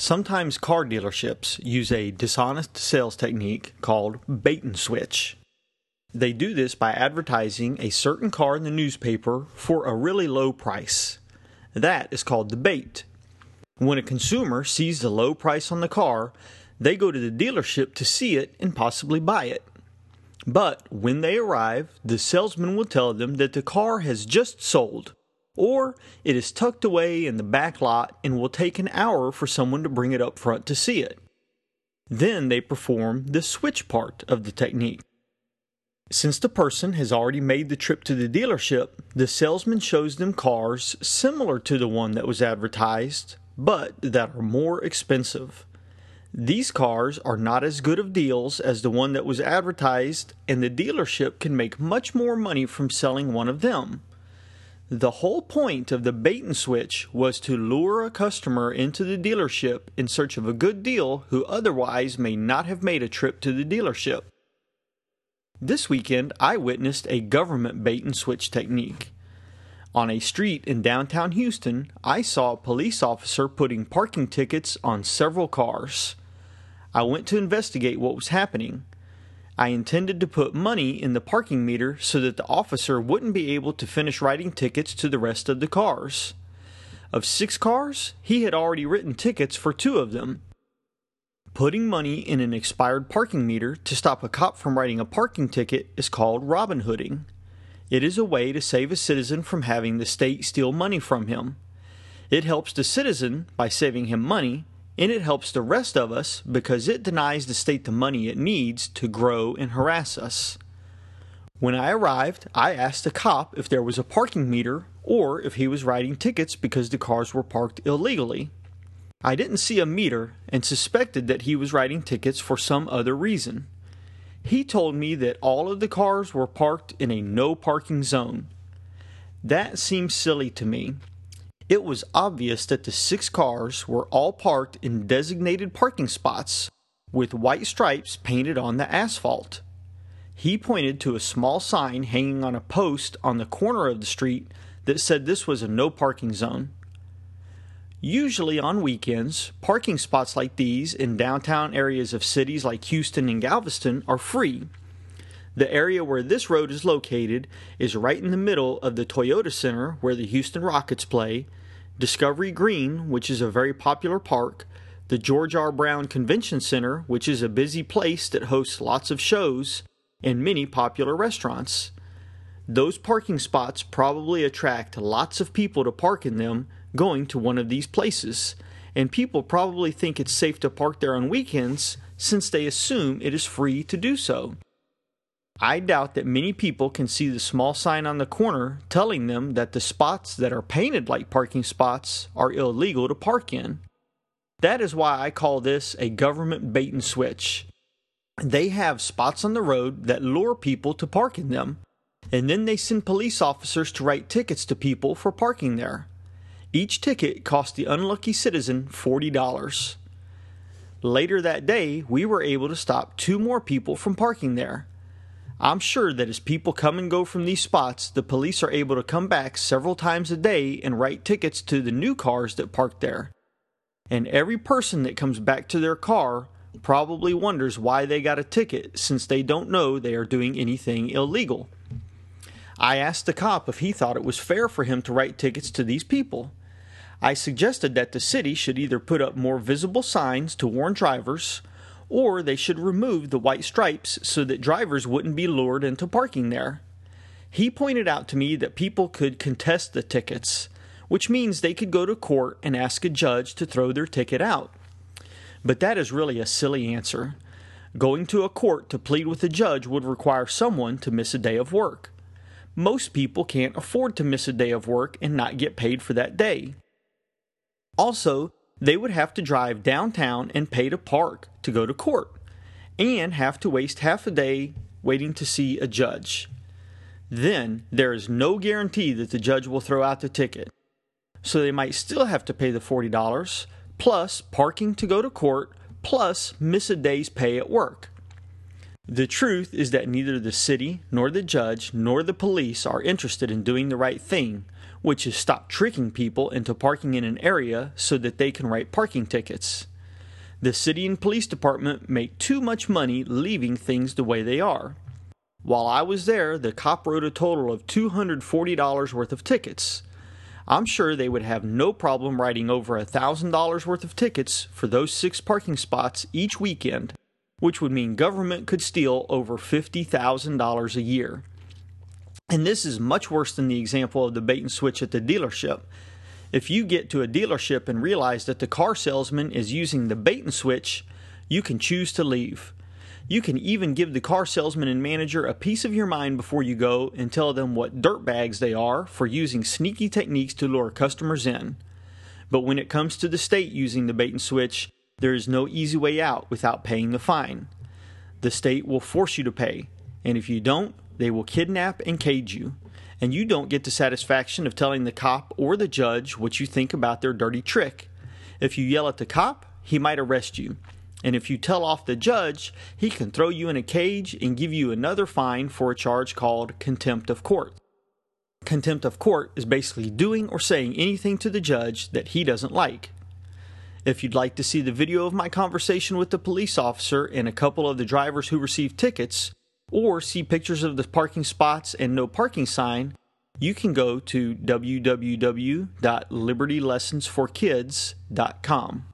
Sometimes car dealerships use a dishonest sales technique called bait and switch. They do this by advertising a certain car in the newspaper for a really low price. That is called the bait. When a consumer sees the low price on the car, they go to the dealership to see it and possibly buy it. But when they arrive, the salesman will tell them that the car has just sold or it is tucked away in the back lot and will take an hour for someone to bring it up front to see it. Then they perform the switch part of the technique. Since the person has already made the trip to the dealership, the salesman shows them cars similar to the one that was advertised, but that are more expensive. These cars are not as good of deals as the one that was advertised, and the dealership can make much more money from selling one of them. The whole point of the bait and switch was to lure a customer into the dealership in search of a good deal who otherwise may not have made a trip to the dealership. This weekend, I witnessed a government bait and switch technique. On a street in downtown Houston, I saw a police officer putting parking tickets on several cars. I went to investigate what was happening. I intended to put money in the parking meter so that the officer wouldn't be able to finish writing tickets to the rest of the cars. Of six cars, he had already written tickets for two of them. Putting money in an expired parking meter to stop a cop from writing a parking ticket is called Robin Hooding. It is a way to save a citizen from having the state steal money from him. It helps the citizen by saving him money and it helps the rest of us because it denies the state the money it needs to grow and harass us. When I arrived, I asked the cop if there was a parking meter or if he was writing tickets because the cars were parked illegally. I didn't see a meter and suspected that he was writing tickets for some other reason. He told me that all of the cars were parked in a no parking zone. That seems silly to me it was obvious that the six cars were all parked in designated parking spots with white stripes painted on the asphalt. He pointed to a small sign hanging on a post on the corner of the street that said this was a no parking zone. Usually on weekends, parking spots like these in downtown areas of cities like Houston and Galveston are free. The area where this road is located is right in the middle of the Toyota Center where the Houston Rockets play Discovery Green, which is a very popular park, the George R. Brown Convention Center, which is a busy place that hosts lots of shows, and many popular restaurants. Those parking spots probably attract lots of people to park in them going to one of these places, and people probably think it's safe to park there on weekends since they assume it is free to do so. I doubt that many people can see the small sign on the corner telling them that the spots that are painted like parking spots are illegal to park in. That is why I call this a government bait and switch. They have spots on the road that lure people to park in them, and then they send police officers to write tickets to people for parking there. Each ticket cost the unlucky citizen $40. Later that day, we were able to stop two more people from parking there. I'm sure that as people come and go from these spots, the police are able to come back several times a day and write tickets to the new cars that park there. And every person that comes back to their car probably wonders why they got a ticket since they don't know they are doing anything illegal. I asked the cop if he thought it was fair for him to write tickets to these people. I suggested that the city should either put up more visible signs to warn drivers or they should remove the white stripes so that drivers wouldn't be lured into parking there. He pointed out to me that people could contest the tickets, which means they could go to court and ask a judge to throw their ticket out. But that is really a silly answer. Going to a court to plead with a judge would require someone to miss a day of work. Most people can't afford to miss a day of work and not get paid for that day. Also, they would have to drive downtown and pay to park to go to court and have to waste half a day waiting to see a judge. Then there is no guarantee that the judge will throw out the ticket. So they might still have to pay the $40 plus parking to go to court plus miss a day's pay at work. The truth is that neither the city, nor the judge, nor the police are interested in doing the right thing, which is stop tricking people into parking in an area so that they can write parking tickets. The city and police department make too much money leaving things the way they are. While I was there, the cop wrote a total of $240 worth of tickets. I'm sure they would have no problem writing over $1,000 worth of tickets for those six parking spots each weekend which would mean government could steal over $50,000 a year. And this is much worse than the example of the bait and switch at the dealership. If you get to a dealership and realize that the car salesman is using the bait and switch, you can choose to leave. You can even give the car salesman and manager a piece of your mind before you go and tell them what dirtbags they are for using sneaky techniques to lure customers in. But when it comes to the state using the bait and switch, there is no easy way out without paying the fine. The state will force you to pay, and if you don't, they will kidnap and cage you. And you don't get the satisfaction of telling the cop or the judge what you think about their dirty trick. If you yell at the cop, he might arrest you. And if you tell off the judge, he can throw you in a cage and give you another fine for a charge called contempt of court. Contempt of court is basically doing or saying anything to the judge that he doesn't like. If you'd like to see the video of my conversation with the police officer and a couple of the drivers who received tickets, or see pictures of the parking spots and no parking sign, you can go to www.libertylessonsforkids.com.